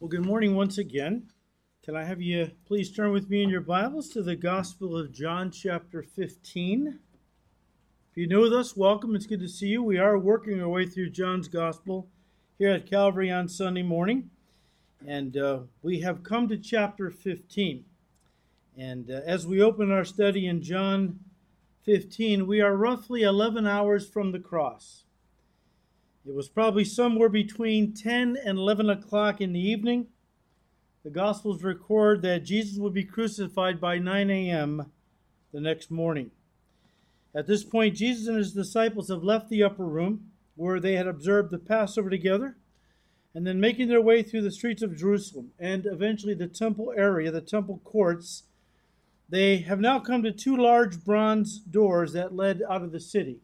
Well, good morning once again. Can I have you please turn with me in your Bibles to the Gospel of John, chapter 15? If you're new with us, welcome. It's good to see you. We are working our way through John's Gospel here at Calvary on Sunday morning, and uh, we have come to chapter 15. And uh, as we open our study in John 15, we are roughly 11 hours from the cross. It was probably somewhere between 10 and 11 o'clock in the evening. The Gospels record that Jesus would be crucified by 9 a.m. the next morning. At this point, Jesus and his disciples have left the upper room where they had observed the Passover together, and then making their way through the streets of Jerusalem and eventually the temple area, the temple courts, they have now come to two large bronze doors that led out of the city.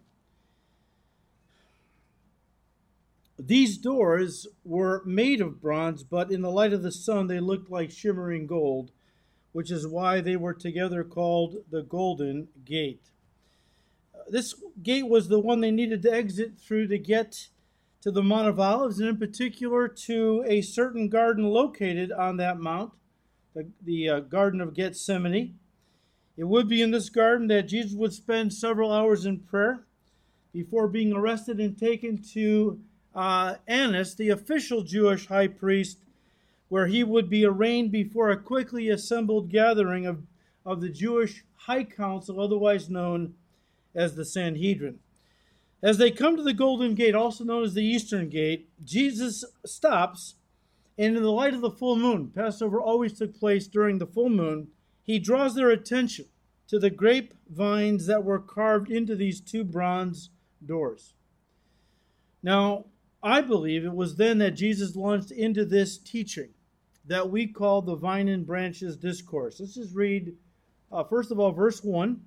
These doors were made of bronze, but in the light of the sun they looked like shimmering gold, which is why they were together called the Golden Gate. This gate was the one they needed to exit through to get to the Mount of Olives, and in particular to a certain garden located on that mount, the, the uh, Garden of Gethsemane. It would be in this garden that Jesus would spend several hours in prayer before being arrested and taken to uh, Annas, the official Jewish high priest, where he would be arraigned before a quickly assembled gathering of, of the Jewish High Council, otherwise known as the Sanhedrin. As they come to the Golden Gate, also known as the Eastern Gate, Jesus stops, and in the light of the full moon, Passover always took place during the full moon, he draws their attention to the grape vines that were carved into these two bronze doors. Now, I believe it was then that Jesus launched into this teaching that we call the Vine and Branches Discourse. Let's just read, uh, first of all, verse 1,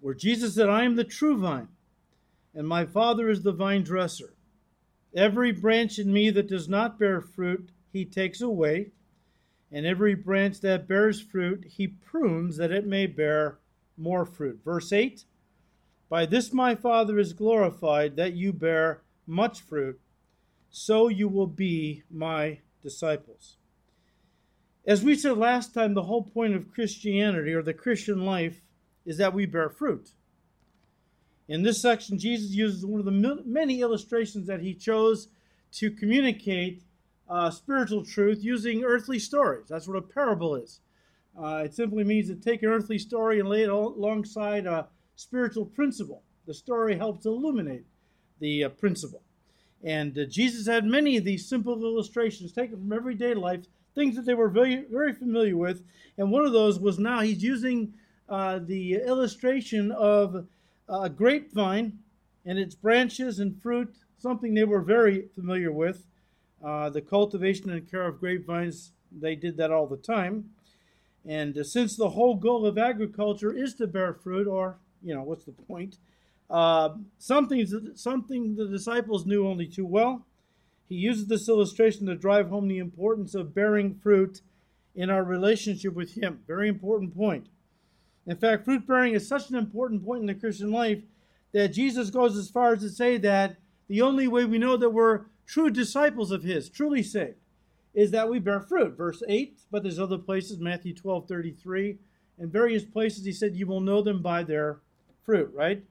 where Jesus said, I am the true vine, and my Father is the vine dresser. Every branch in me that does not bear fruit, he takes away, and every branch that bears fruit, he prunes that it may bear more fruit. Verse 8, By this my Father is glorified, that you bear much fruit, so you will be my disciples. As we said last time, the whole point of Christianity or the Christian life is that we bear fruit. In this section, Jesus uses one of the many illustrations that he chose to communicate uh, spiritual truth using earthly stories. That's what a parable is. Uh, it simply means to take an earthly story and lay it alongside a spiritual principle. The story helps illuminate the uh, principle. And uh, Jesus had many of these simple illustrations taken from everyday life, things that they were very, very familiar with. And one of those was now he's using uh, the illustration of a grapevine and its branches and fruit, something they were very familiar with. Uh, the cultivation and care of grapevines, they did that all the time. And uh, since the whole goal of agriculture is to bear fruit, or, you know, what's the point? Uh, something, something the disciples knew only too well. He uses this illustration to drive home the importance of bearing fruit in our relationship with Him. Very important point. In fact, fruit bearing is such an important point in the Christian life that Jesus goes as far as to say that the only way we know that we're true disciples of His, truly saved, is that we bear fruit. Verse 8, but there's other places, Matthew 12 33, in various places, He said, You will know them by their fruit, right?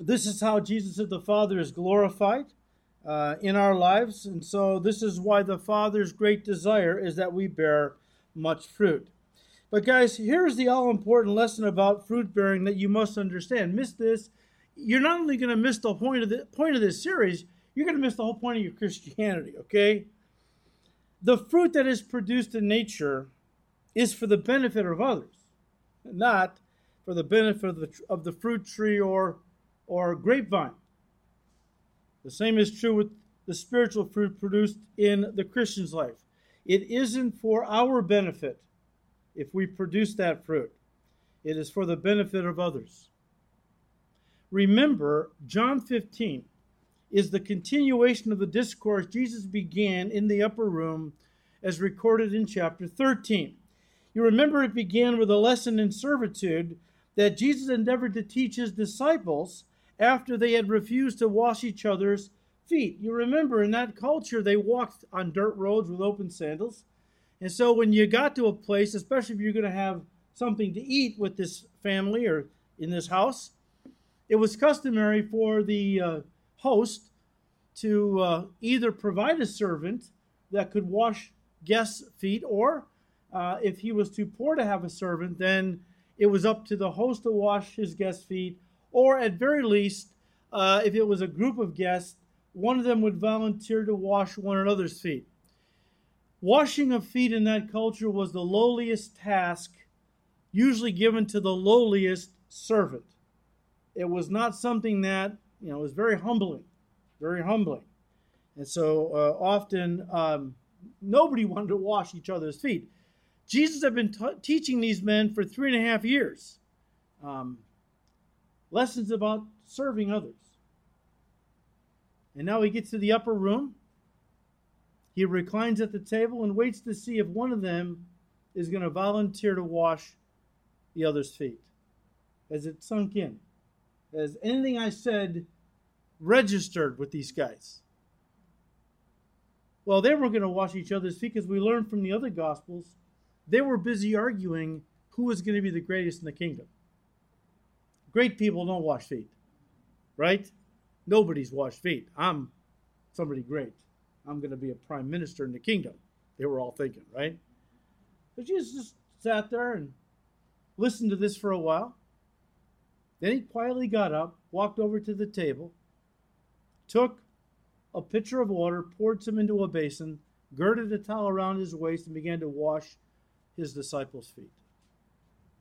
This is how Jesus said the Father is glorified uh, in our lives. And so, this is why the Father's great desire is that we bear much fruit. But, guys, here's the all important lesson about fruit bearing that you must understand. Miss this, you're not only going to miss the point of the point of this series, you're going to miss the whole point of your Christianity, okay? The fruit that is produced in nature is for the benefit of others, not for the benefit of the, of the fruit tree or or grapevine. The same is true with the spiritual fruit produced in the Christian's life. It isn't for our benefit if we produce that fruit, it is for the benefit of others. Remember, John 15 is the continuation of the discourse Jesus began in the upper room as recorded in chapter 13. You remember it began with a lesson in servitude that Jesus endeavored to teach his disciples after they had refused to wash each other's feet. You remember in that culture, they walked on dirt roads with open sandals. And so when you got to a place, especially if you're going to have something to eat with this family or in this house, it was customary for the uh, host to uh, either provide a servant that could wash guests' feet, or uh, if he was too poor to have a servant, then it was up to the host to wash his guests' feet, or at very least, uh, if it was a group of guests, one of them would volunteer to wash one another's feet. Washing of feet in that culture was the lowliest task, usually given to the lowliest servant. It was not something that, you know, was very humbling, very humbling. And so uh, often um, nobody wanted to wash each other's feet. Jesus had been t- teaching these men for three and a half years um, lessons about serving others. And now he gets to the upper room. He reclines at the table and waits to see if one of them is going to volunteer to wash the other's feet. As it sunk in, as anything I said registered with these guys. Well, they weren't going to wash each other's feet because we learned from the other Gospels, they were busy arguing who was going to be the greatest in the kingdom. Great people don't wash feet, right? Nobody's washed feet. I'm somebody great. I'm going to be a prime minister in the kingdom. They were all thinking, right? But Jesus just sat there and listened to this for a while. Then he quietly got up, walked over to the table, took a pitcher of water, poured some into a basin, girded a towel around his waist, and began to wash his disciples' feet.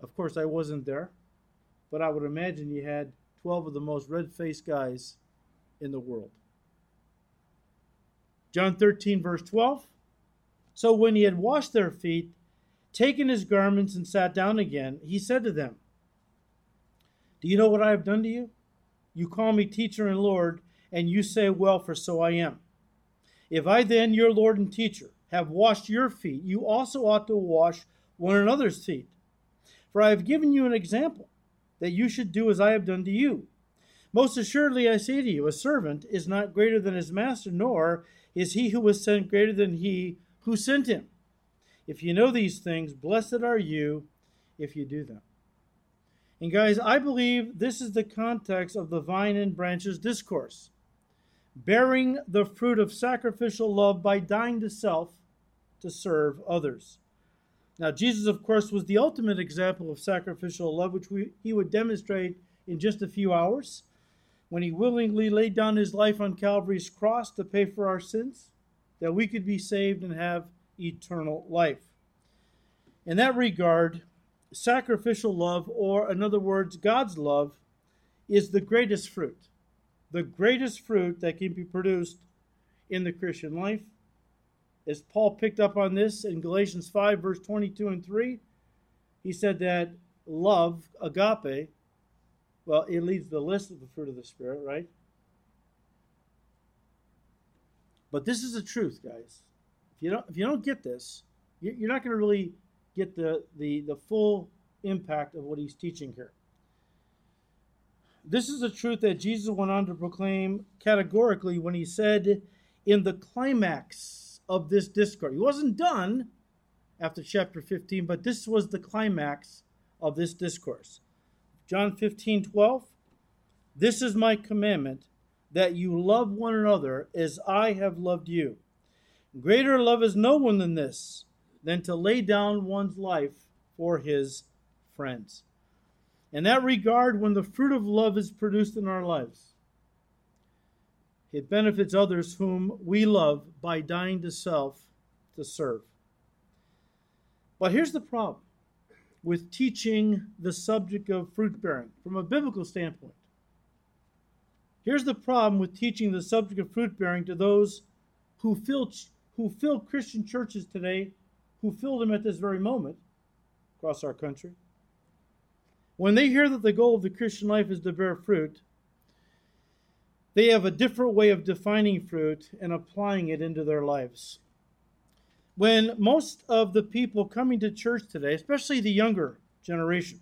Of course, I wasn't there, but I would imagine you had 12 of the most red faced guys in the world. John 13, verse 12. So when he had washed their feet, taken his garments, and sat down again, he said to them, Do you know what I have done to you? You call me teacher and Lord and you say, Well, for so I am. If I then, your Lord and teacher, have washed your feet, you also ought to wash one another's feet. For I have given you an example, that you should do as I have done to you. Most assuredly, I say to you, a servant is not greater than his master, nor is he who was sent greater than he who sent him. If you know these things, blessed are you if you do them. And guys, I believe this is the context of the vine and branches discourse bearing the fruit of sacrificial love by dying to self to serve others. Now, Jesus, of course, was the ultimate example of sacrificial love, which we, he would demonstrate in just a few hours when he willingly laid down his life on Calvary's cross to pay for our sins, that we could be saved and have eternal life. In that regard, sacrificial love, or in other words, God's love, is the greatest fruit the greatest fruit that can be produced in the Christian life. As Paul picked up on this in Galatians 5, verse 22 and 3, he said that love, agape, well, it leads the list of the fruit of the Spirit, right? But this is the truth, guys. If you don't, if you don't get this, you're not going to really get the, the, the full impact of what he's teaching here. This is a truth that Jesus went on to proclaim categorically when he said in the climax of this discourse. He wasn't done after chapter 15, but this was the climax of this discourse. John 15, 12. This is my commandment that you love one another as I have loved you. Greater love is no one than this, than to lay down one's life for his friends. In that regard, when the fruit of love is produced in our lives, it benefits others whom we love by dying to self to serve. But here's the problem with teaching the subject of fruit bearing from a biblical standpoint. Here's the problem with teaching the subject of fruit bearing to those who fill, who fill Christian churches today, who fill them at this very moment across our country. When they hear that the goal of the Christian life is to bear fruit, they have a different way of defining fruit and applying it into their lives. When most of the people coming to church today, especially the younger generation,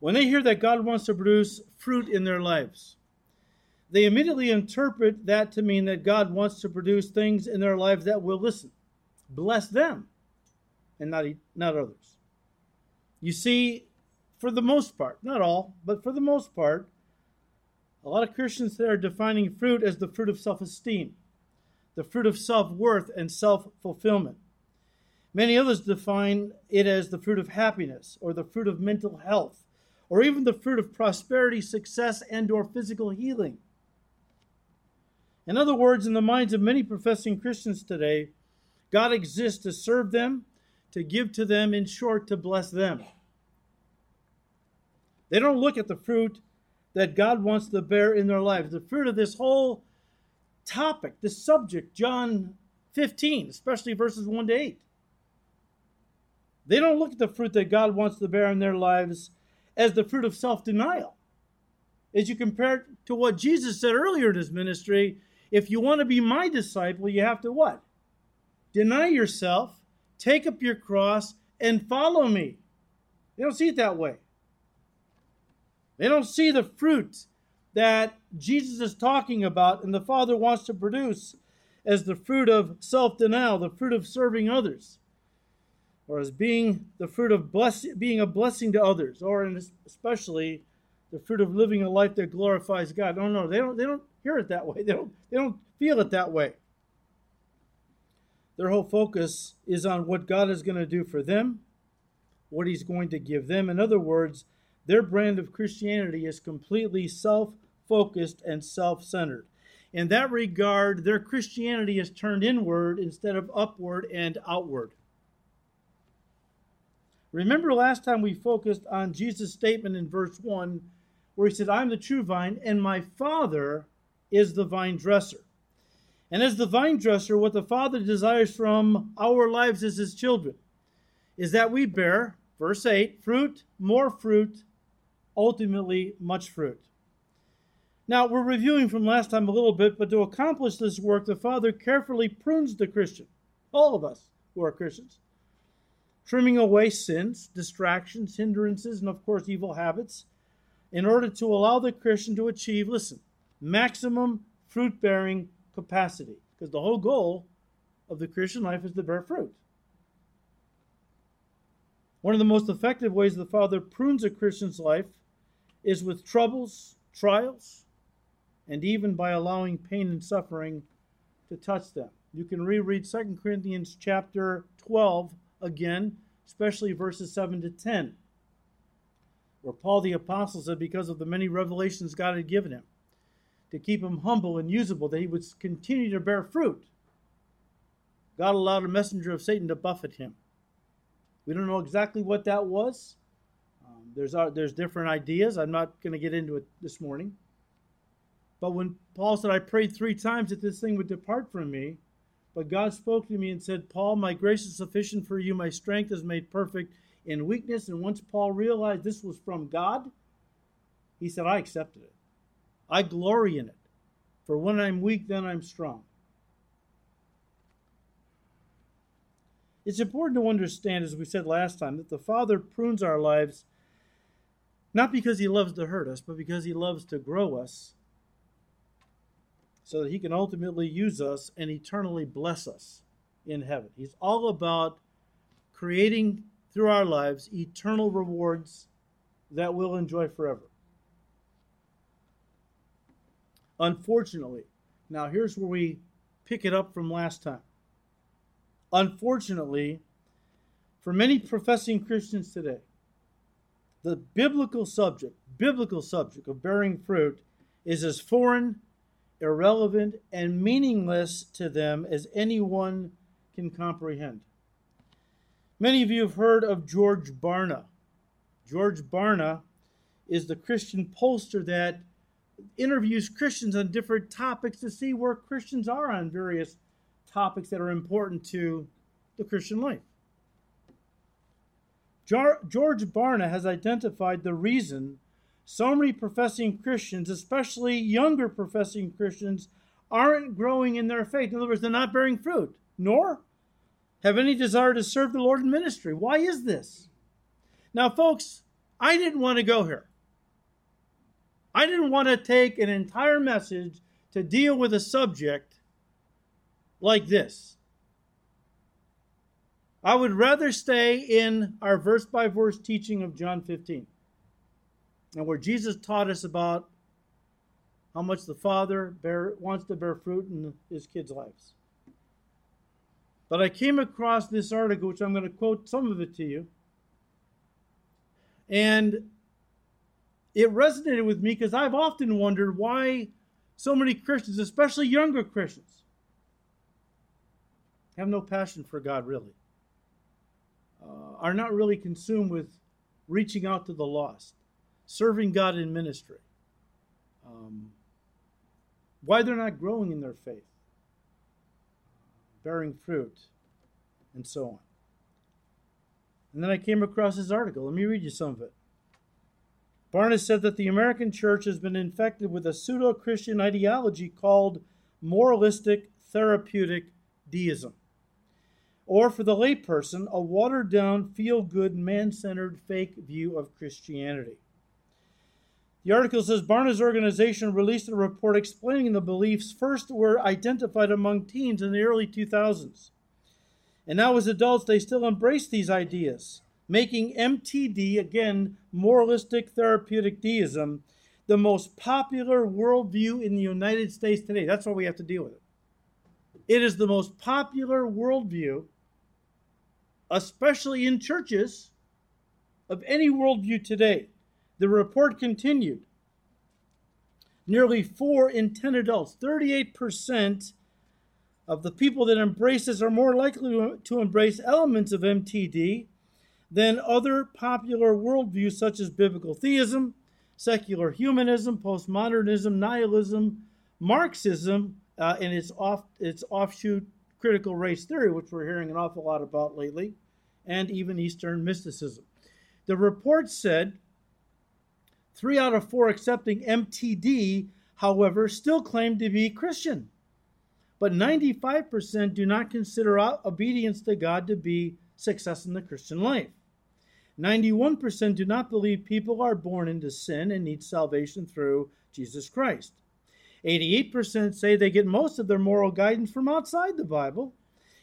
when they hear that God wants to produce fruit in their lives, they immediately interpret that to mean that God wants to produce things in their lives that will listen, bless them, and not, not others. You see, for the most part, not all, but for the most part, a lot of Christians today are defining fruit as the fruit of self esteem, the fruit of self worth and self fulfillment. Many others define it as the fruit of happiness or the fruit of mental health or even the fruit of prosperity, success and or physical healing. In other words, in the minds of many professing Christians today, God exists to serve them, to give to them, in short, to bless them. They don't look at the fruit that God wants to bear in their lives. The fruit of this whole topic, this subject, John 15, especially verses 1 to 8. They don't look at the fruit that God wants to bear in their lives as the fruit of self denial. As you compare it to what Jesus said earlier in his ministry, if you want to be my disciple, you have to what? Deny yourself, take up your cross, and follow me. They don't see it that way. They don't see the fruit that Jesus is talking about and the Father wants to produce as the fruit of self denial, the fruit of serving others, or as being the fruit of bless- being a blessing to others, or especially the fruit of living a life that glorifies God. No, no, they don't, they don't hear it that way. They don't, they don't feel it that way. Their whole focus is on what God is going to do for them, what He's going to give them. In other words, their brand of Christianity is completely self focused and self centered. In that regard, their Christianity is turned inward instead of upward and outward. Remember last time we focused on Jesus' statement in verse 1 where he said, I'm the true vine, and my Father is the vine dresser. And as the vine dresser, what the Father desires from our lives as his children is that we bear, verse 8, fruit, more fruit, ultimately much fruit. Now, we're reviewing from last time a little bit, but to accomplish this work, the Father carefully prunes the Christian, all of us who are Christians, trimming away sins, distractions, hindrances, and of course, evil habits, in order to allow the Christian to achieve, listen, maximum fruit bearing capacity. Because the whole goal of the Christian life is to bear fruit. One of the most effective ways the Father prunes a Christian's life is with troubles, trials, and even by allowing pain and suffering to touch them. You can reread 2 Corinthians chapter 12 again, especially verses 7 to 10, where Paul the Apostle said, because of the many revelations God had given him, to keep him humble and usable, that he would continue to bear fruit. God allowed a messenger of Satan to buffet him. We don't know exactly what that was. Um, there's, uh, there's different ideas. I'm not going to get into it this morning. But when Paul said, I prayed three times that this thing would depart from me, but God spoke to me and said, Paul, my grace is sufficient for you. My strength is made perfect in weakness. And once Paul realized this was from God, he said, I accepted it. I glory in it. For when I'm weak, then I'm strong. It's important to understand, as we said last time, that the Father prunes our lives not because He loves to hurt us, but because He loves to grow us so that He can ultimately use us and eternally bless us in heaven. He's all about creating through our lives eternal rewards that we'll enjoy forever. Unfortunately, now here's where we pick it up from last time. Unfortunately, for many professing Christians today, the biblical subject, biblical subject of bearing fruit is as foreign, irrelevant, and meaningless to them as anyone can comprehend. Many of you have heard of George Barna. George Barna is the Christian pollster that interviews Christians on different topics to see where Christians are on various topics that are important to the Christian life. George Barna has identified the reason so many professing Christians, especially younger professing Christians, aren't growing in their faith. In other words, they're not bearing fruit, nor have any desire to serve the Lord in ministry. Why is this? Now, folks, I didn't want to go here. I didn't want to take an entire message to deal with a subject like this. I would rather stay in our verse by verse teaching of John 15 and where Jesus taught us about how much the Father bear, wants to bear fruit in his kids' lives. But I came across this article, which I'm going to quote some of it to you. And it resonated with me because I've often wondered why so many Christians, especially younger Christians, have no passion for God really, uh, are not really consumed with reaching out to the lost, serving God in ministry, um, why they're not growing in their faith, bearing fruit, and so on. And then I came across this article. Let me read you some of it. Barna said that the American church has been infected with a pseudo Christian ideology called moralistic therapeutic deism. Or, for the layperson, a watered down, feel good, man centered fake view of Christianity. The article says Barna's organization released a report explaining the beliefs first were identified among teens in the early 2000s. And now, as adults, they still embrace these ideas making MTD, again, moralistic therapeutic deism, the most popular worldview in the United States today. That's why we have to deal with it. It is the most popular worldview, especially in churches, of any worldview today. The report continued. Nearly 4 in 10 adults, 38% of the people that embrace this are more likely to embrace elements of MTD than other popular worldviews such as biblical theism, secular humanism, postmodernism, nihilism, Marxism, uh, and its, off, its offshoot critical race theory, which we're hearing an awful lot about lately, and even Eastern mysticism. The report said three out of four accepting MTD, however, still claim to be Christian. But 95% do not consider obedience to God to be success in the Christian life. 91% do not believe people are born into sin and need salvation through Jesus Christ. 88% say they get most of their moral guidance from outside the Bible.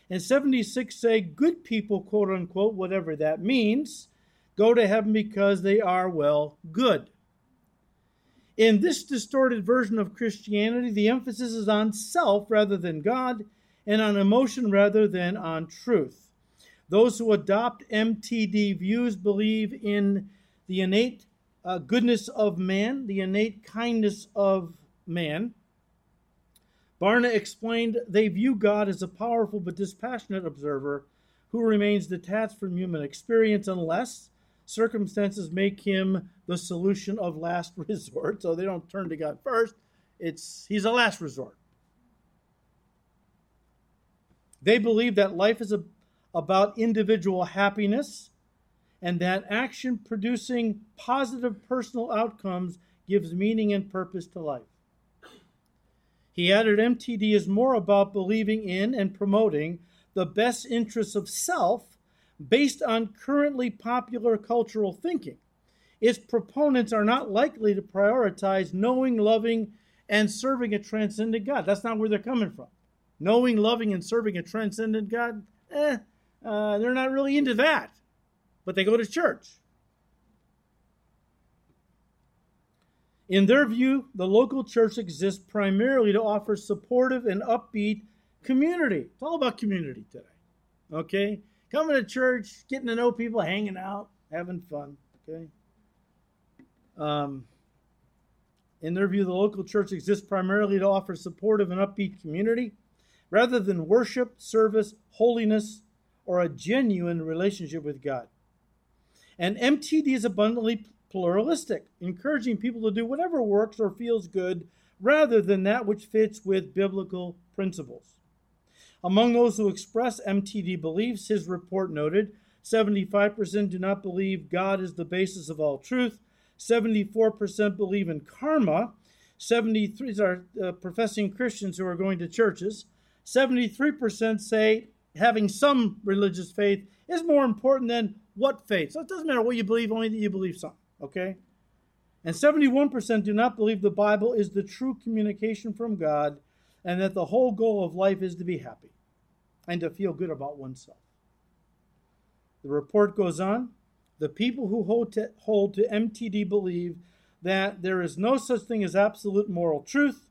And 76 say good people, quote unquote, whatever that means, go to heaven because they are, well, good. In this distorted version of Christianity, the emphasis is on self rather than God and on emotion rather than on truth. Those who adopt MTD views believe in the innate uh, goodness of man, the innate kindness of man. Barna explained they view God as a powerful but dispassionate observer who remains detached from human experience unless circumstances make him the solution of last resort. So they don't turn to God first. It's he's a last resort. They believe that life is a about individual happiness and that action producing positive personal outcomes gives meaning and purpose to life. He added MTD is more about believing in and promoting the best interests of self based on currently popular cultural thinking. Its proponents are not likely to prioritize knowing, loving, and serving a transcendent God. That's not where they're coming from. Knowing, loving, and serving a transcendent God, eh, uh, they're not really into that, but they go to church. In their view, the local church exists primarily to offer supportive and upbeat community. It's all about community today. Okay? Coming to church, getting to know people, hanging out, having fun. Okay? Um, in their view, the local church exists primarily to offer supportive and upbeat community rather than worship, service, holiness, or a genuine relationship with God. And MTD is abundantly pluralistic, encouraging people to do whatever works or feels good rather than that which fits with biblical principles. Among those who express MTD beliefs, his report noted 75% do not believe God is the basis of all truth, 74% believe in karma, 73 are uh, professing Christians who are going to churches, 73% say having some religious faith is more important than what faith. So it doesn't matter what you believe, only that you believe something. Okay? And 71% do not believe the Bible is the true communication from God and that the whole goal of life is to be happy and to feel good about oneself. The report goes on the people who hold to, hold to MTD believe that there is no such thing as absolute moral truth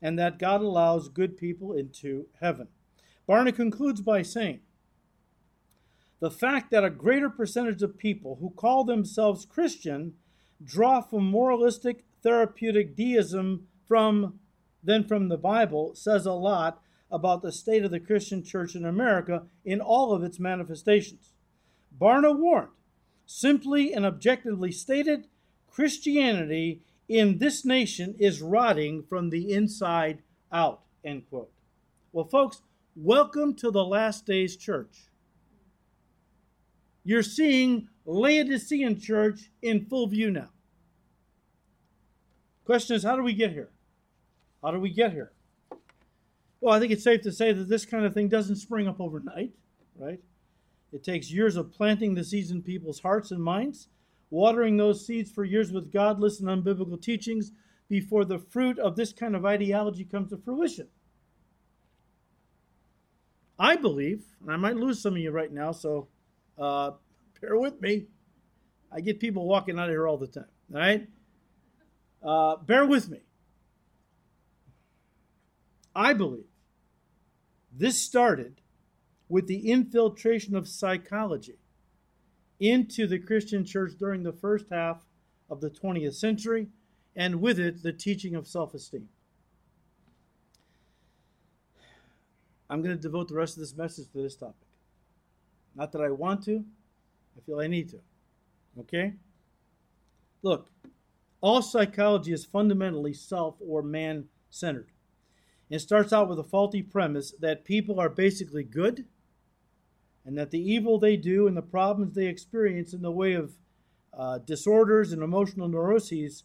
and that God allows good people into heaven. Barna concludes by saying, the fact that a greater percentage of people who call themselves Christian draw from moralistic therapeutic deism from than from the Bible says a lot about the state of the Christian church in America in all of its manifestations. Barna warned, simply and objectively stated, Christianity in this nation is rotting from the inside out. End quote. Well, folks, welcome to the last days church. You're seeing Laodicean church in full view now. Question is, how do we get here? How do we get here? Well, I think it's safe to say that this kind of thing doesn't spring up overnight, right? It takes years of planting the seeds in people's hearts and minds, watering those seeds for years with godless and unbiblical teachings before the fruit of this kind of ideology comes to fruition. I believe, and I might lose some of you right now, so uh, bear with me. I get people walking out of here all the time, all right? Uh, bear with me. I believe this started with the infiltration of psychology into the Christian church during the first half of the 20th century, and with it, the teaching of self esteem. I'm going to devote the rest of this message to this topic. Not that I want to, I feel I need to. Okay? Look, all psychology is fundamentally self or man centered. It starts out with a faulty premise that people are basically good and that the evil they do and the problems they experience in the way of uh, disorders and emotional neuroses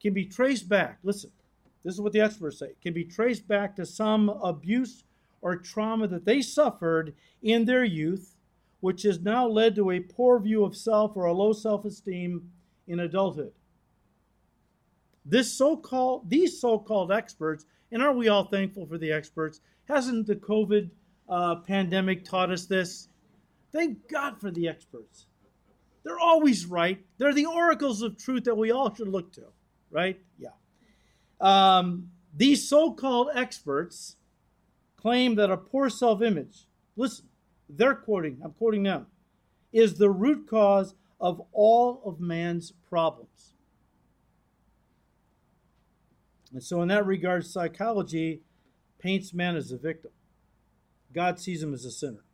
can be traced back. Listen, this is what the experts say can be traced back to some abuse or trauma that they suffered in their youth, which has now led to a poor view of self or a low self esteem in adulthood. This so-called, these so-called experts, and aren't we all thankful for the experts? Hasn't the COVID uh, pandemic taught us this? Thank God for the experts. They're always right. They're the oracles of truth that we all should look to, right? Yeah. Um, these so called experts claim that a poor self image, listen, they're quoting, I'm quoting them, is the root cause of all of man's problems. And so, in that regard, psychology paints man as a victim. God sees him as a sinner.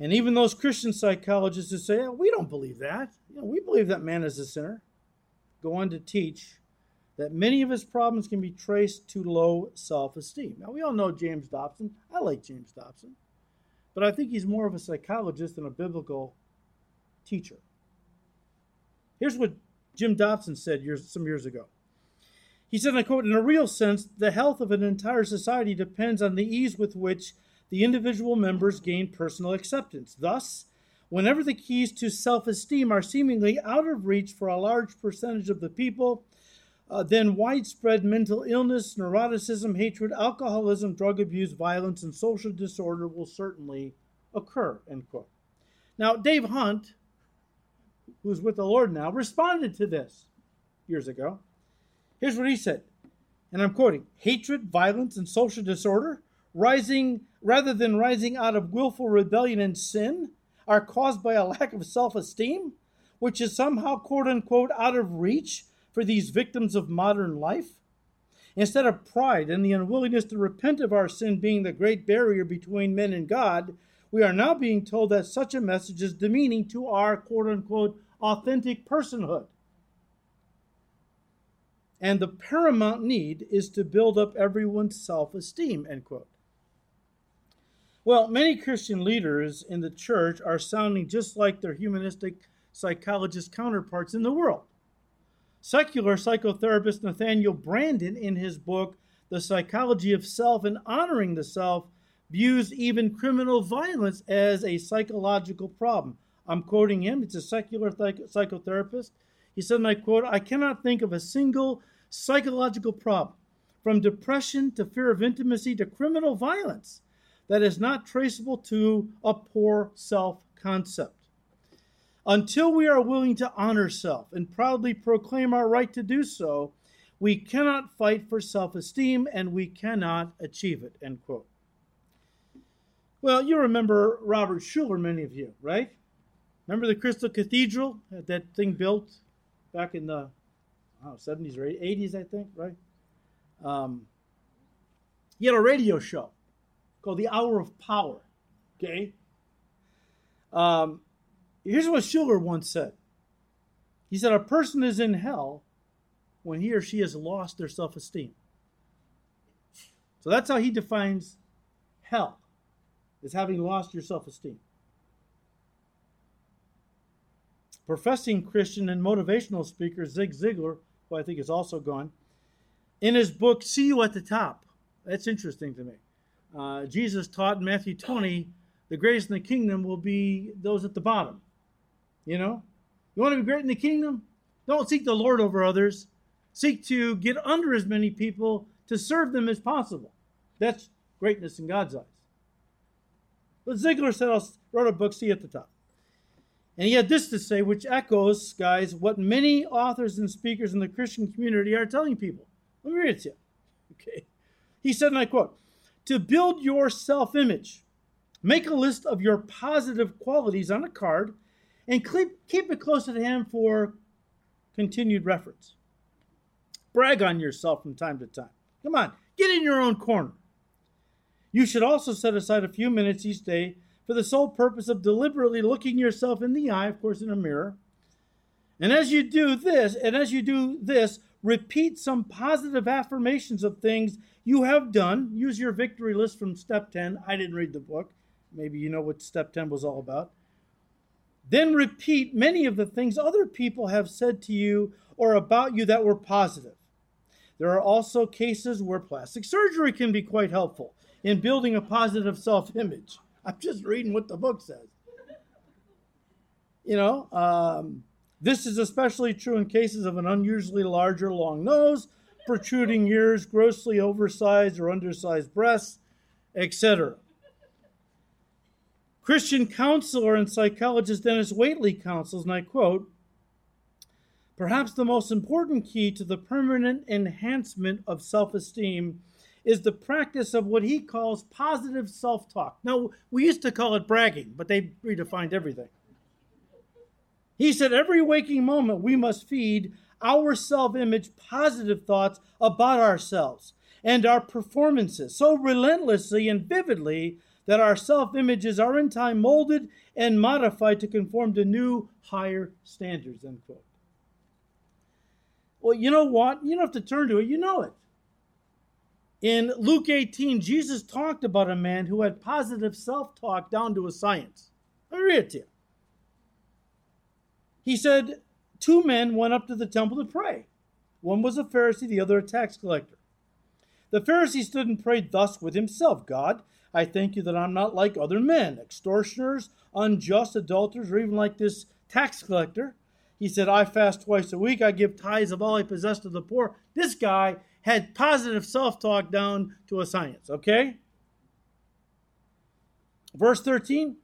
And even those Christian psychologists who say, we don't believe that. You know, we believe that man is a sinner, go on to teach that many of his problems can be traced to low self esteem. Now, we all know James Dobson. I like James Dobson. But I think he's more of a psychologist than a biblical teacher. Here's what Jim Dobson said years, some years ago. He said, I quote, In a real sense, the health of an entire society depends on the ease with which the individual members gain personal acceptance. Thus, whenever the keys to self esteem are seemingly out of reach for a large percentage of the people, uh, then widespread mental illness, neuroticism, hatred, alcoholism, drug abuse, violence, and social disorder will certainly occur. End quote. Now, Dave Hunt, who's with the Lord now, responded to this years ago. Here's what he said, and I'm quoting hatred, violence, and social disorder rising rather than rising out of willful rebellion and sin are caused by a lack of self-esteem which is somehow quote unquote out of reach for these victims of modern life? Instead of pride and the unwillingness to repent of our sin being the great barrier between men and god we are now being told that such a message is demeaning to our quote unquote authentic personhood. And the paramount need is to build up everyone's self-esteem end quote. Well, many Christian leaders in the church are sounding just like their humanistic psychologist counterparts in the world. Secular psychotherapist Nathaniel Branden, in his book, The Psychology of Self and Honoring the Self, views even criminal violence as a psychological problem. I'm quoting him, it's a secular psychotherapist. He said, and I quote, I cannot think of a single psychological problem, from depression to fear of intimacy to criminal violence, that is not traceable to a poor self concept. Until we are willing to honor self and proudly proclaim our right to do so, we cannot fight for self esteem and we cannot achieve it. End quote. Well, you remember Robert Schuller, many of you, right? Remember the Crystal Cathedral, that thing built back in the know, 70s or 80s, I think, right? Um, he had a radio show called The Hour of Power. Okay? Um, here's what Schuller once said He said, A person is in hell when he or she has lost their self esteem. So that's how he defines hell, is having lost your self esteem. Professing Christian and motivational speaker Zig Ziglar, who I think is also gone, in his book, See You at the Top. That's interesting to me. Uh, Jesus taught in Matthew 20, the greatest in the kingdom will be those at the bottom. You know? You want to be great in the kingdom? Don't seek the Lord over others. Seek to get under as many people to serve them as possible. That's greatness in God's eyes. But Ziglar said, I wrote a book, See at the Top. And he had this to say, which echoes, guys, what many authors and speakers in the Christian community are telling people. Let me read it to you. Okay. He said, and I quote, to build your self image, make a list of your positive qualities on a card and keep keep it close at hand for continued reference. Brag on yourself from time to time. Come on, get in your own corner. You should also set aside a few minutes each day for the sole purpose of deliberately looking yourself in the eye, of course, in a mirror. And as you do this, and as you do this, repeat some positive affirmations of things you have done. Use your victory list from step 10. I didn't read the book. Maybe you know what step 10 was all about. Then repeat many of the things other people have said to you or about you that were positive. There are also cases where plastic surgery can be quite helpful in building a positive self image. I'm just reading what the book says. You know, um, this is especially true in cases of an unusually large or long nose, protruding ears, grossly oversized or undersized breasts, etc. Christian counselor and psychologist Denis Waitley counsels, and I quote, Perhaps the most important key to the permanent enhancement of self esteem is the practice of what he calls positive self talk. Now, we used to call it bragging, but they redefined everything. He said, Every waking moment we must feed our self image positive thoughts about ourselves and our performances so relentlessly and vividly that our self images are in time molded and modified to conform to new, higher standards. End quote. Well, you know what? You don't have to turn to it, you know it. In Luke 18, Jesus talked about a man who had positive self talk down to a science. Me read it to you. He said, Two men went up to the temple to pray. One was a Pharisee, the other a tax collector. The Pharisee stood and prayed thus with himself God, I thank you that I'm not like other men, extortioners, unjust adulterers, or even like this tax collector. He said, I fast twice a week. I give tithes of all I possess to the poor. This guy had positive self talk down to a science, okay? Verse 13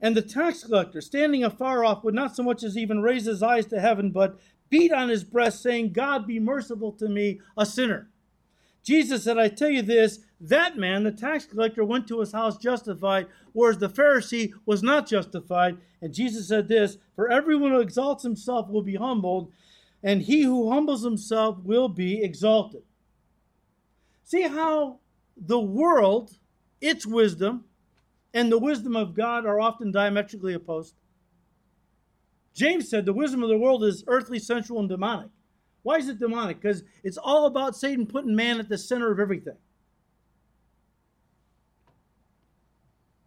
And the tax collector, standing afar off, would not so much as even raise his eyes to heaven, but beat on his breast, saying, God be merciful to me, a sinner. Jesus said, I tell you this, that man, the tax collector, went to his house justified, whereas the Pharisee was not justified. And Jesus said this For everyone who exalts himself will be humbled, and he who humbles himself will be exalted. See how the world, its wisdom, and the wisdom of God are often diametrically opposed? James said the wisdom of the world is earthly, sensual, and demonic. Why is it demonic? Because it's all about Satan putting man at the center of everything.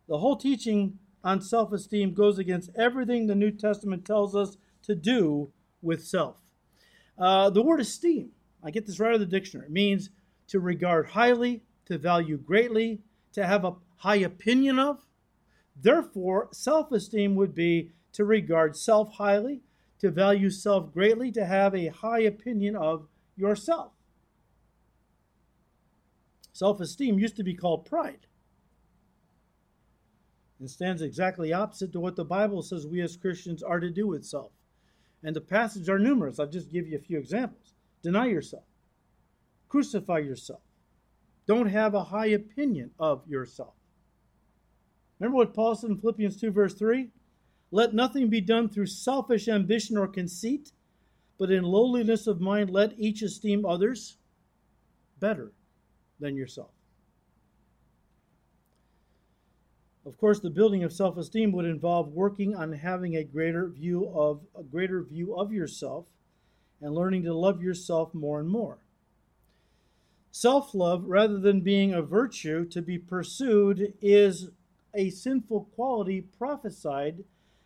The whole teaching on self esteem goes against everything the New Testament tells us to do with self. Uh, the word esteem, I get this right out of the dictionary, means to regard highly, to value greatly, to have a high opinion of. Therefore, self esteem would be to regard self highly, to value self greatly, to have a high opinion of yourself. Self esteem used to be called pride and stands exactly opposite to what the Bible says we as Christians are to do with self. And the passages are numerous. I'll just give you a few examples. Deny yourself, crucify yourself, don't have a high opinion of yourself. Remember what Paul said in Philippians 2, verse 3? Let nothing be done through selfish ambition or conceit, but in lowliness of mind let each esteem others better than yourself. Of course, the building of self-esteem would involve working on having a greater view of a greater view of yourself and learning to love yourself more and more. Self-love rather than being a virtue to be pursued is a sinful quality prophesied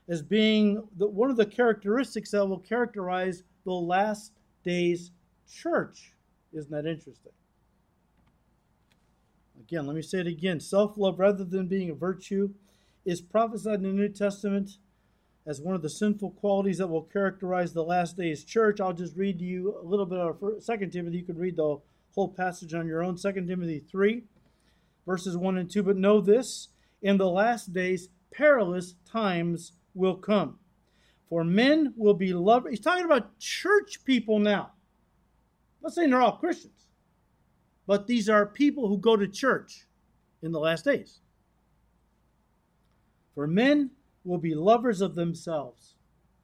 as being the, one of the characteristics that will characterize the last days church. Isn't that interesting? Again, let me say it again. Self love, rather than being a virtue, is prophesied in the New Testament as one of the sinful qualities that will characterize the last days church. I'll just read to you a little bit of Second Timothy. You can read the whole passage on your own. Second Timothy 3, verses 1 and 2. But know this in the last days, perilous times will come. For men will be lovers. He's talking about church people now. Not saying they're all Christians but these are people who go to church in the last days. For men will be lovers of themselves,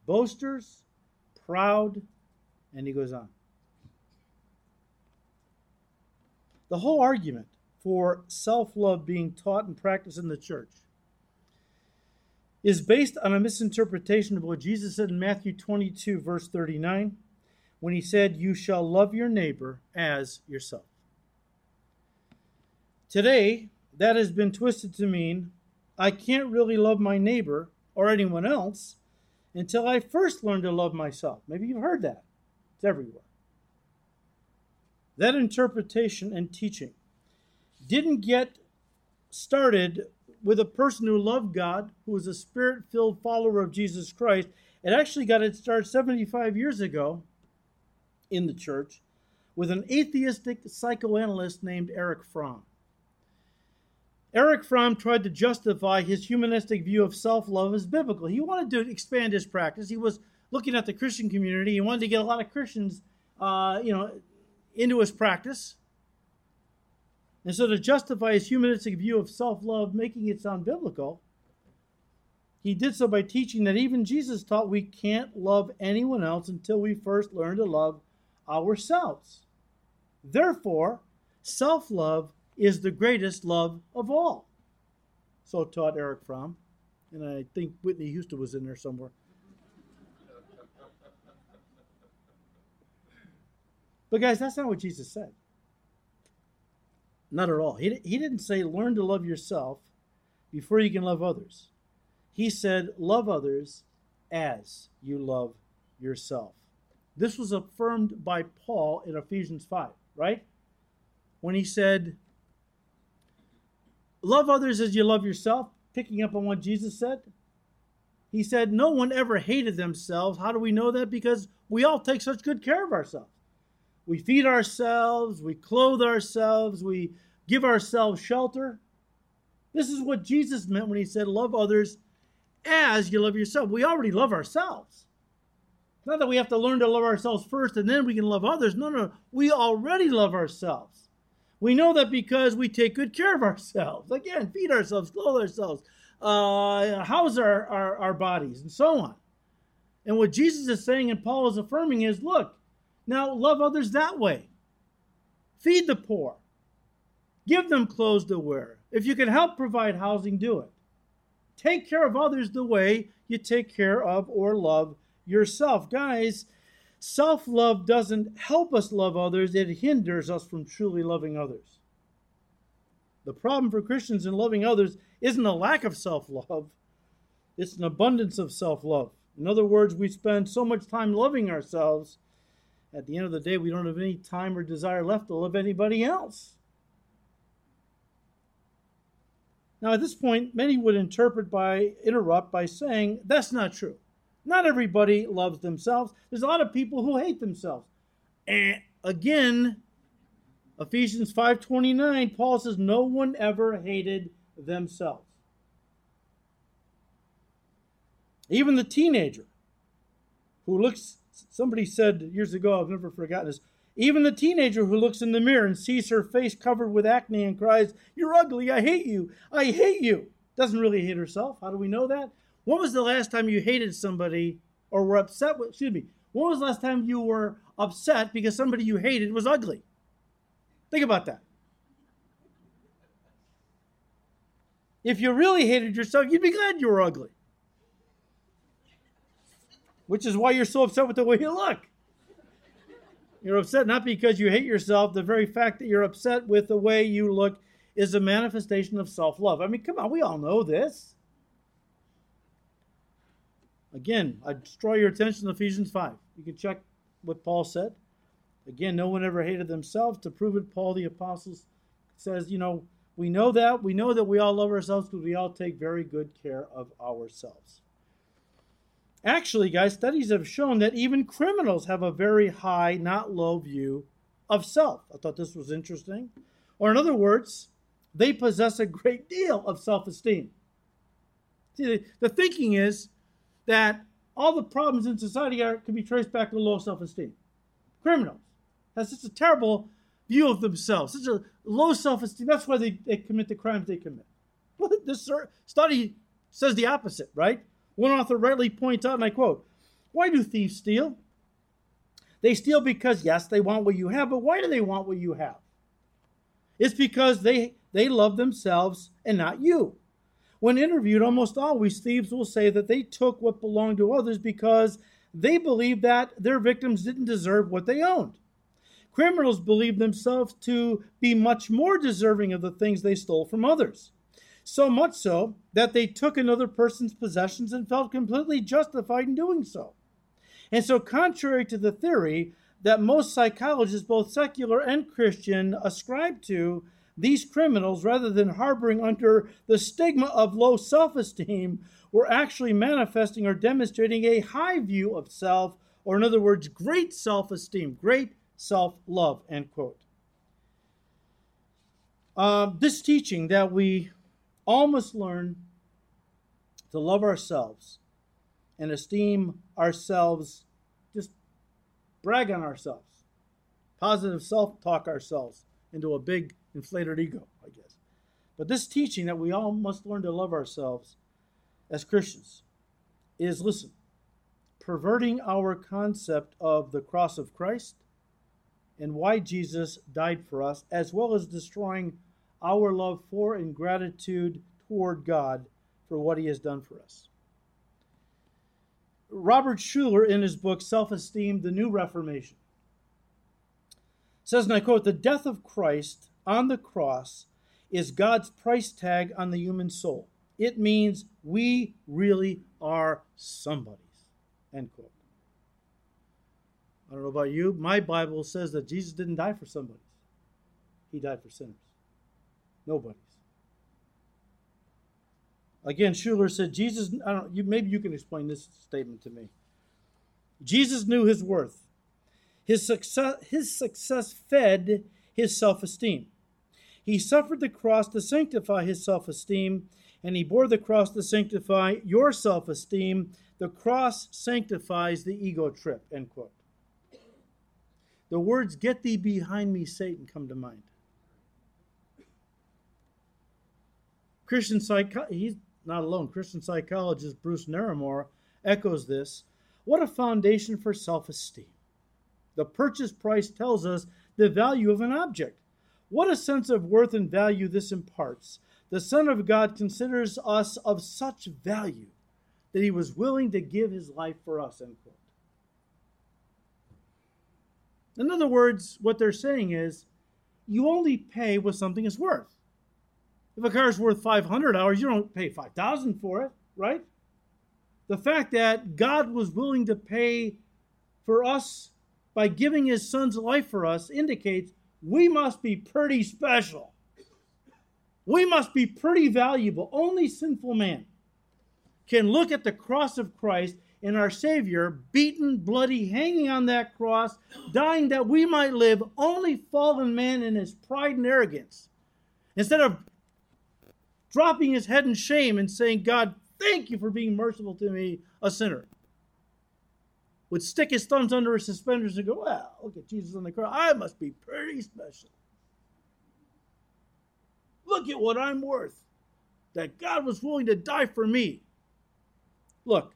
boasters, proud, and he goes on. The whole argument for self love being taught and practiced in the church is based on a misinterpretation of what Jesus said in Matthew 22, verse 39, when he said, You shall love your neighbor as yourself. Today, that has been twisted to mean I can't really love my neighbor or anyone else until I first learn to love myself. Maybe you've heard that. It's everywhere. That interpretation and teaching didn't get started with a person who loved God, who was a spirit filled follower of Jesus Christ. It actually got its start 75 years ago in the church with an atheistic psychoanalyst named Erich Fromm. Erich Fromm tried to justify his humanistic view of self love as biblical. He wanted to expand his practice. He was looking at the Christian community. He wanted to get a lot of Christians, uh, you know, into his practice. And so, to justify his humanistic view of self love, making it sound biblical, he did so by teaching that even Jesus taught we can't love anyone else until we first learn to love ourselves. Therefore, self love is the greatest love of all. So taught Erich Fromm. And I think Whitney Houston was in there somewhere. But, guys, that's not what Jesus said. Not at all. He, he didn't say, learn to love yourself before you can love others. He said, love others as you love yourself. This was affirmed by Paul in Ephesians 5, right? When he said, Love others as you love yourself, picking up on what Jesus said. He said, No one ever hated themselves. How do we know that? Because we all take such good care of ourselves. We feed ourselves, we clothe ourselves, we give ourselves shelter. This is what Jesus meant when he said, Love others as you love yourself. We already love ourselves. Not that we have to learn to love ourselves first and then we can love others. No, no, we already love ourselves. We know that because we take good care of ourselves. Again, feed ourselves, clothe ourselves, uh, house our, our, our bodies, and so on. And what Jesus is saying and Paul is affirming is look, now love others that way. Feed the poor. Give them clothes to wear. If you can help provide housing, do it. Take care of others the way you take care of or love yourself. Guys, Self love doesn't help us love others, it hinders us from truly loving others. The problem for Christians in loving others isn't a lack of self love, it's an abundance of self love. In other words, we spend so much time loving ourselves, at the end of the day, we don't have any time or desire left to love anybody else. Now, at this point, many would interpret by interrupt by saying, that's not true. Not everybody loves themselves. There's a lot of people who hate themselves. And again, Ephesians 5:29, Paul says no one ever hated themselves. Even the teenager who looks somebody said years ago, I've never forgotten this, even the teenager who looks in the mirror and sees her face covered with acne and cries, You're ugly, I hate you, I hate you, doesn't really hate herself. How do we know that? When was the last time you hated somebody or were upset with, excuse me, when was the last time you were upset because somebody you hated was ugly? Think about that. If you really hated yourself, you'd be glad you were ugly. Which is why you're so upset with the way you look. You're upset not because you hate yourself. The very fact that you're upset with the way you look is a manifestation of self love. I mean, come on, we all know this. Again, I draw your attention to Ephesians 5. You can check what Paul said. Again, no one ever hated themselves. To prove it, Paul the Apostle says, you know, we know that. We know that we all love ourselves because we all take very good care of ourselves. Actually, guys, studies have shown that even criminals have a very high, not low view of self. I thought this was interesting. Or, in other words, they possess a great deal of self esteem. See, the thinking is that all the problems in society are, can be traced back to low self esteem. Criminals have such a terrible view of themselves, such a low self esteem. That's why they, they commit the crimes they commit. Well, this study says the opposite, right? One author rightly points out, and I quote, Why do thieves steal? They steal because, yes, they want what you have, but why do they want what you have? It's because they, they love themselves and not you. When interviewed, almost always thieves will say that they took what belonged to others because they believed that their victims didn't deserve what they owned. Criminals believe themselves to be much more deserving of the things they stole from others. So much so that they took another person's possessions and felt completely justified in doing so. And so, contrary to the theory that most psychologists, both secular and Christian, ascribe to, these criminals, rather than harboring under the stigma of low self esteem, were actually manifesting or demonstrating a high view of self, or in other words, great self esteem, great self love, end quote. Uh, this teaching that we all must learn to love ourselves and esteem ourselves, just brag on ourselves, positive self talk ourselves into a big inflated ego, I guess. But this teaching that we all must learn to love ourselves as Christians is listen, perverting our concept of the cross of Christ and why Jesus died for us, as well as destroying our love for and gratitude toward God for what he has done for us. Robert Schuller, in his book Self Esteem, The New Reformation, says, and I quote, The death of Christ on the cross is God's price tag on the human soul. It means we really are somebody's. End quote. I don't know about you. My Bible says that Jesus didn't die for somebody's, He died for sinners. Nobody's. Again, Schuller said, Jesus, I don't you, maybe you can explain this statement to me. Jesus knew his worth. His success, his success fed his self esteem. He suffered the cross to sanctify his self esteem, and he bore the cross to sanctify your self esteem. The cross sanctifies the ego trip. End quote. The words, Get thee behind me, Satan, come to mind. Christian psych- he's not alone. Christian psychologist Bruce Narramore echoes this. What a foundation for self esteem. The purchase price tells us the value of an object. What a sense of worth and value this imparts. The Son of God considers us of such value that he was willing to give his life for us. In other words, what they're saying is you only pay what something is worth. If a car is worth 500 hours, you don't pay 5,000 for it, right? The fact that God was willing to pay for us by giving his son's life for us indicates we must be pretty special. We must be pretty valuable. Only sinful man can look at the cross of Christ and our Savior, beaten, bloody, hanging on that cross, dying that we might live, only fallen man in his pride and arrogance. Instead of dropping his head in shame and saying, God, thank you for being merciful to me, a sinner, would stick his thumbs under his suspenders and go, Well, look at Jesus on the cross. I must be pretty special. Look at what I'm worth. That God was willing to die for me. Look,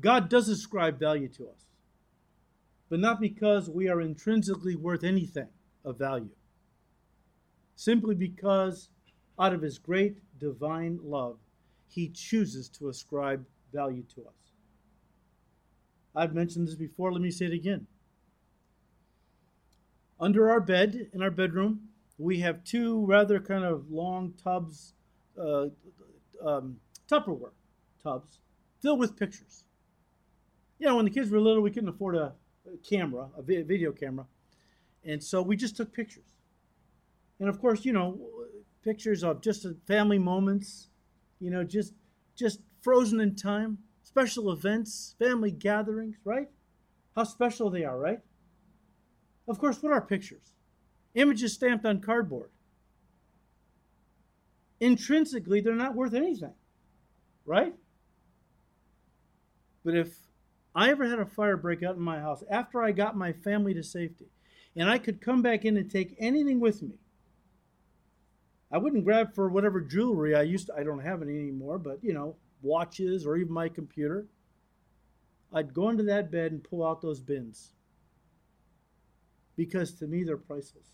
God does ascribe value to us, but not because we are intrinsically worth anything of value. Simply because, out of his great divine love, he chooses to ascribe value to us. I've mentioned this before, let me say it again. Under our bed in our bedroom, we have two rather kind of long tubs, uh, um, Tupperware tubs, filled with pictures you know, when the kids were little, we couldn't afford a, a camera, a video camera. And so we just took pictures. And of course, you know, pictures of just family moments, you know, just just frozen in time, special events, family gatherings, right? How special they are, right? Of course, what are pictures? Images stamped on cardboard. Intrinsically, they're not worth anything, right? But if I ever had a fire break out in my house after I got my family to safety, and I could come back in and take anything with me. I wouldn't grab for whatever jewelry I used to, I don't have any anymore, but you know, watches or even my computer. I'd go into that bed and pull out those bins. Because to me, they're priceless.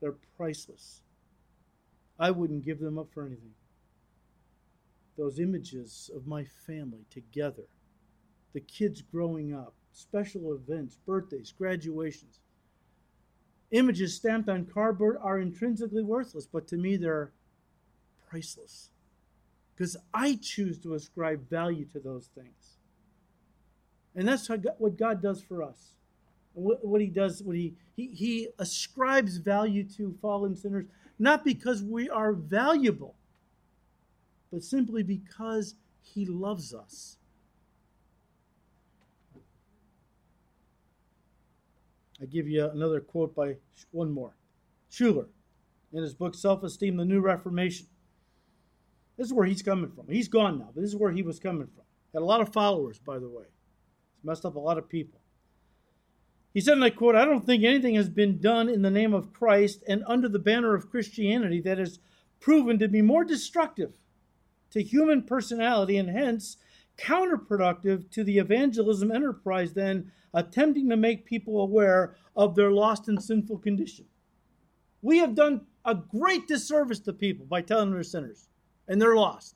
They're priceless. I wouldn't give them up for anything. Those images of my family together the kids growing up, special events, birthdays, graduations. Images stamped on cardboard are intrinsically worthless, but to me they're priceless. Because I choose to ascribe value to those things. And that's what God does for us. What he does, what he, he, he ascribes value to fallen sinners, not because we are valuable, but simply because he loves us. I give you another quote by one more. Schuller, in his book Self Esteem, The New Reformation. This is where he's coming from. He's gone now, but this is where he was coming from. Had a lot of followers, by the way. He's messed up a lot of people. He said, and I quote, I don't think anything has been done in the name of Christ and under the banner of Christianity that has proven to be more destructive to human personality and hence counterproductive to the evangelism enterprise than attempting to make people aware of their lost and sinful condition. We have done a great disservice to people by telling them they're sinners and they're lost.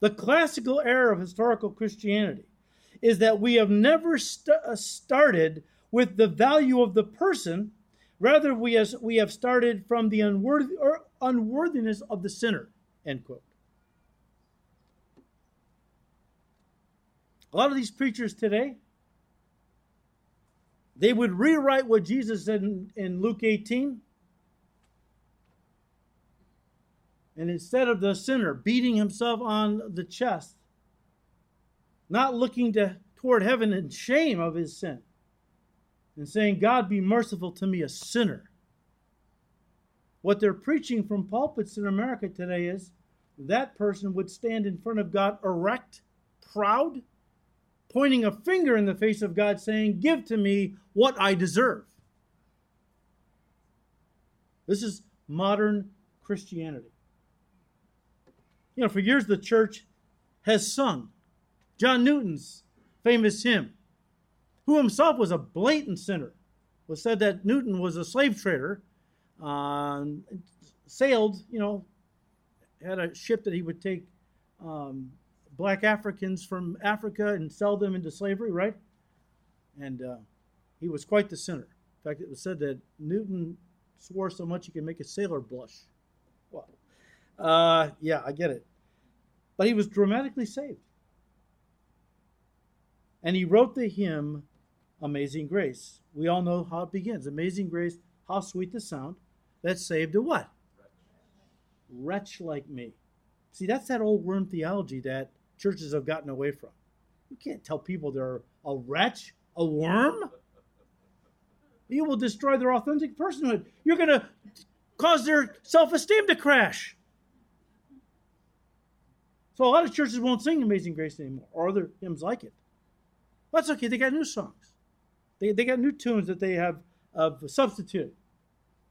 The classical error of historical Christianity is that we have never st- uh, started with the value of the person, rather, we, has, we have started from the unworthy, unworthiness of the sinner. End quote. A lot of these preachers today, they would rewrite what Jesus said in, in Luke 18. And instead of the sinner beating himself on the chest, not looking to, toward heaven in shame of his sin, and saying, God, be merciful to me, a sinner. What they're preaching from pulpits in America today is that person would stand in front of God erect, proud, pointing a finger in the face of God, saying, Give to me what I deserve. This is modern Christianity. You know, for years the church has sung John Newton's famous hymn, who himself was a blatant sinner. It was said that Newton was a slave trader, uh, sailed, you know, had a ship that he would take um, black Africans from Africa and sell them into slavery, right? And uh, he was quite the sinner. In fact, it was said that Newton swore so much he could make a sailor blush. Well, uh, yeah, I get it. But he was dramatically saved. And he wrote the hymn Amazing Grace. We all know how it begins. Amazing Grace, how sweet the sound that saved a what? Wretch like me See, that's that old worm theology that churches have gotten away from. You can't tell people they're a wretch, a worm. You will destroy their authentic personhood. You're going to cause their self esteem to crash. So a lot of churches won't sing Amazing Grace anymore or other hymns like it. That's okay. They got new songs. They, they got new tunes that they have uh, substituted.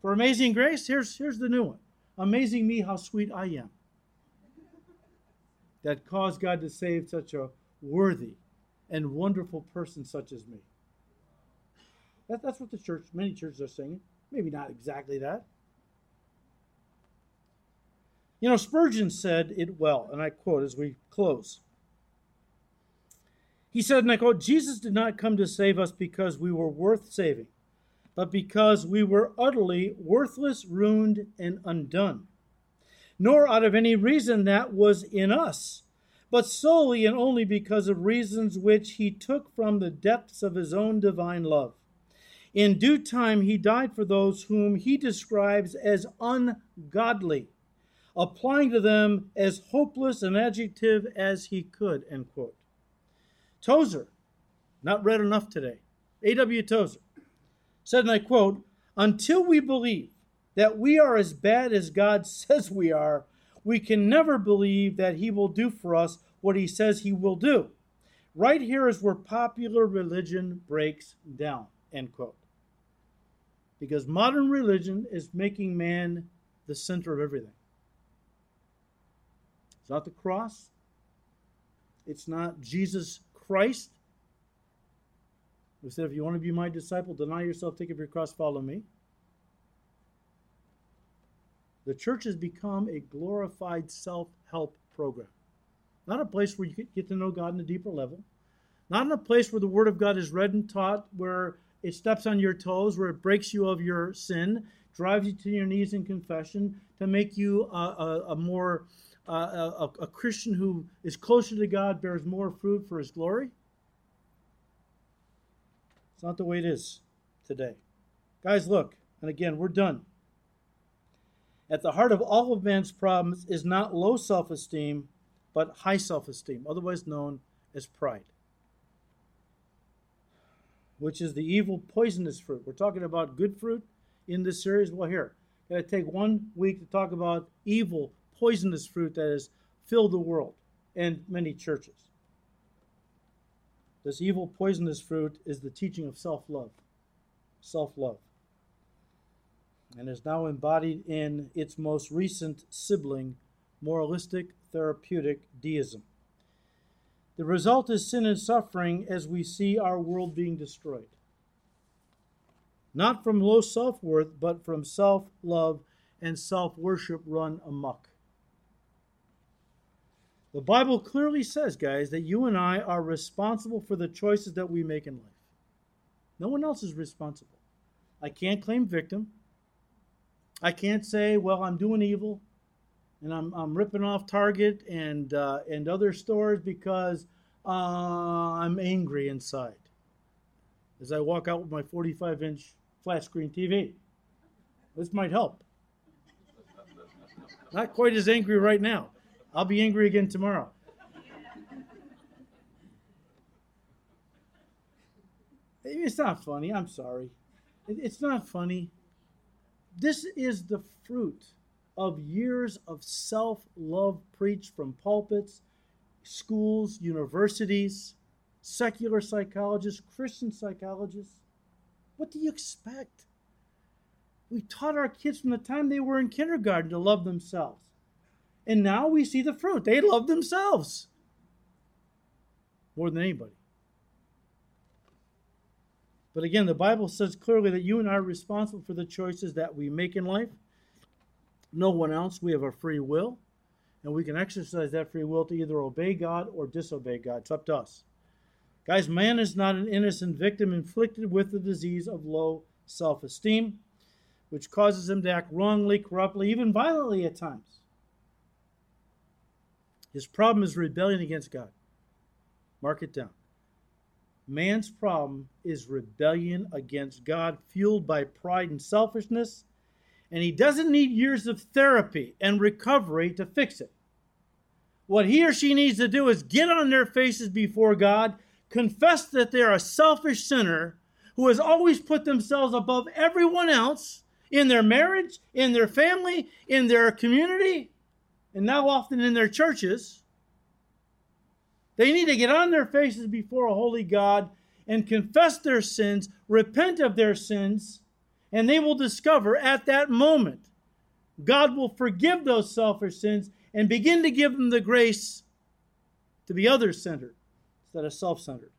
For Amazing Grace, here's, here's the new one Amazing Me, How Sweet I Am. That caused God to save such a worthy and wonderful person such as me. That, that's what the church, many churches are singing. Maybe not exactly that. You know, Spurgeon said it well, and I quote as we close. He said, and I quote, Jesus did not come to save us because we were worth saving, but because we were utterly worthless, ruined, and undone. Nor out of any reason that was in us, but solely and only because of reasons which he took from the depths of his own divine love. In due time, he died for those whom he describes as ungodly applying to them as hopeless an adjective as he could, end quote. Tozer, not read enough today, A.W. Tozer, said, and I quote, Until we believe that we are as bad as God says we are, we can never believe that he will do for us what he says he will do. Right here is where popular religion breaks down, end quote. Because modern religion is making man the center of everything. It's not the cross. It's not Jesus Christ. Who said, if you want to be my disciple, deny yourself, take up your cross, follow me. The church has become a glorified self help program. Not a place where you get to know God in a deeper level. Not in a place where the Word of God is read and taught, where it steps on your toes, where it breaks you of your sin, drives you to your knees in confession to make you a, a, a more a, a Christian who is closer to God bears more fruit for his glory? It's not the way it is today. Guys, look, and again, we're done. At the heart of all of man's problems is not low self esteem, but high self esteem, otherwise known as pride, which is the evil, poisonous fruit. We're talking about good fruit in this series. Well, here, got to take one week to talk about evil, poisonous fruit that has filled the world and many churches. This evil, poisonous fruit is the teaching of self love. Self love. And is now embodied in its most recent sibling, moralistic therapeutic deism. The result is sin and suffering as we see our world being destroyed. Not from low self worth, but from self love and self worship run amok. The Bible clearly says, guys, that you and I are responsible for the choices that we make in life. No one else is responsible. I can't claim victim. I can't say, well, I'm doing evil and I'm, I'm ripping off Target and, uh, and other stores because uh, I'm angry inside as I walk out with my 45 inch flat screen TV. This might help. Not quite as angry right now. I'll be angry again tomorrow. It's not funny. I'm sorry. It's not funny. This is the fruit of years of self love preached from pulpits, schools, universities, secular psychologists, Christian psychologists. What do you expect? We taught our kids from the time they were in kindergarten to love themselves. And now we see the fruit. They love themselves more than anybody. But again, the Bible says clearly that you and I are responsible for the choices that we make in life. No one else. We have a free will, and we can exercise that free will to either obey God or disobey God. It's up to us. Guys, man is not an innocent victim inflicted with the disease of low self esteem, which causes him to act wrongly, corruptly, even violently at times. His problem is rebellion against God. Mark it down. Man's problem is rebellion against God, fueled by pride and selfishness, and he doesn't need years of therapy and recovery to fix it. what he or she needs to do is get on their faces before God, confess that they're a selfish sinner who has always put themselves above everyone else in their marriage, in their family, in their community, and now often in their churches. They need to get on their faces before a holy God and confess their sins, repent of their sins, and they will discover at that moment God will forgive those selfish sins and begin to give them the grace to be other centered instead of self centered.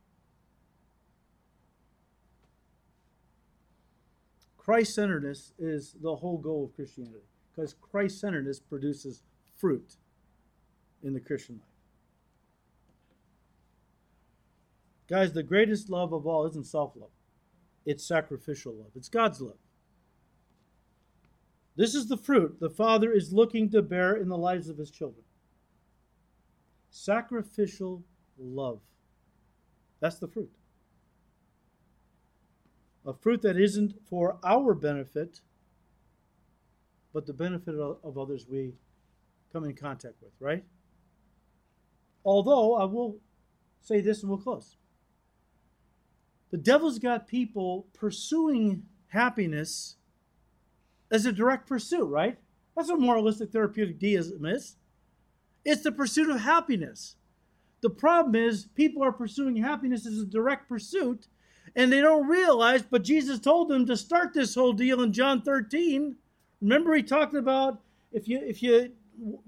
Christ centeredness is the whole goal of Christianity because Christ centeredness produces fruit in the Christian life. Guys, the greatest love of all isn't self love, it's sacrificial love, it's God's love. This is the fruit the Father is looking to bear in the lives of his children sacrificial love. That's the fruit. A fruit that isn't for our benefit, but the benefit of others we come in contact with, right? Although I will say this and we'll close. The devil's got people pursuing happiness as a direct pursuit, right? That's what moralistic therapeutic deism is. It's the pursuit of happiness. The problem is people are pursuing happiness as a direct pursuit and they don't realize, but Jesus told them to start this whole deal in John 13. Remember he talked about if you if you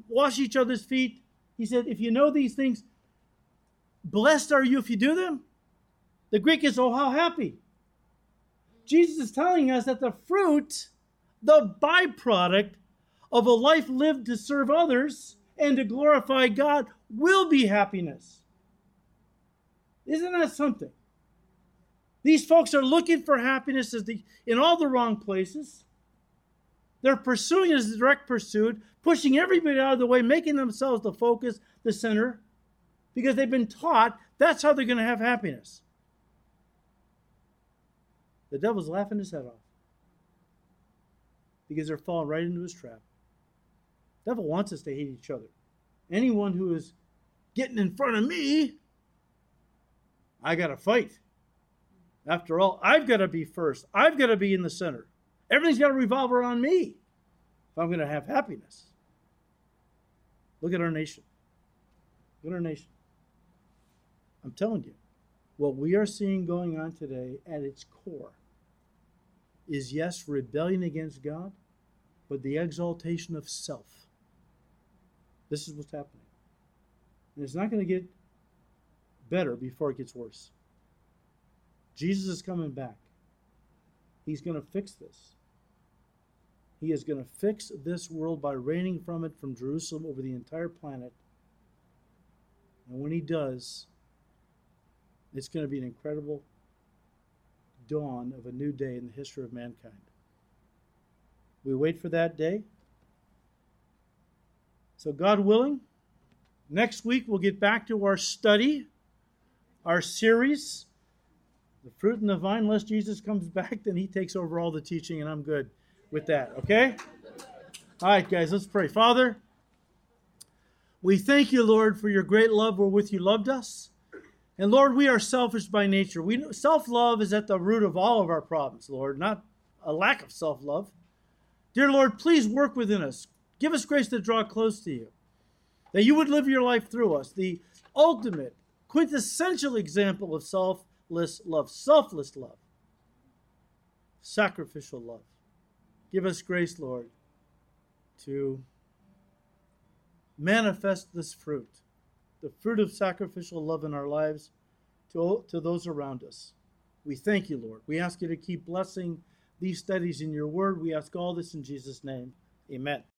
wash each other's feet, he said if you know these things, blessed are you if you do them. The Greek is oh how happy. Jesus is telling us that the fruit the byproduct of a life lived to serve others and to glorify God will be happiness. Isn't that something? These folks are looking for happiness in all the wrong places. They're pursuing as direct pursuit, pushing everybody out of the way, making themselves the focus, the center, because they've been taught that's how they're going to have happiness. The devil's laughing his head off because they're falling right into his trap. The devil wants us to hate each other. Anyone who is getting in front of me, I got to fight. After all, I've got to be first. I've got to be in the center. Everything's got to revolve around me if I'm going to have happiness. Look at our nation. Look at our nation. I'm telling you, what we are seeing going on today at its core is yes, rebellion against God, but the exaltation of self. This is what's happening. And it's not going to get better before it gets worse. Jesus is coming back. He's going to fix this. He is going to fix this world by reigning from it from Jerusalem over the entire planet. And when he does, it's going to be an incredible dawn of a new day in the history of mankind. We wait for that day. So, God willing, next week we'll get back to our study, our series, The Fruit and the Vine. Unless Jesus comes back, then he takes over all the teaching, and I'm good with that, okay? All right, guys, let's pray. Father, we thank you, Lord, for your great love wherewith you loved us. And Lord, we are selfish by nature. We self-love is at the root of all of our problems, Lord, not a lack of self-love. Dear Lord, please work within us. Give us grace to draw close to you. That you would live your life through us, the ultimate, quintessential example of selfless love, selfless love, sacrificial love. Give us grace, Lord, to manifest this fruit the fruit of sacrificial love in our lives to, to those around us. We thank you, Lord. We ask you to keep blessing these studies in your word. We ask all this in Jesus' name. Amen.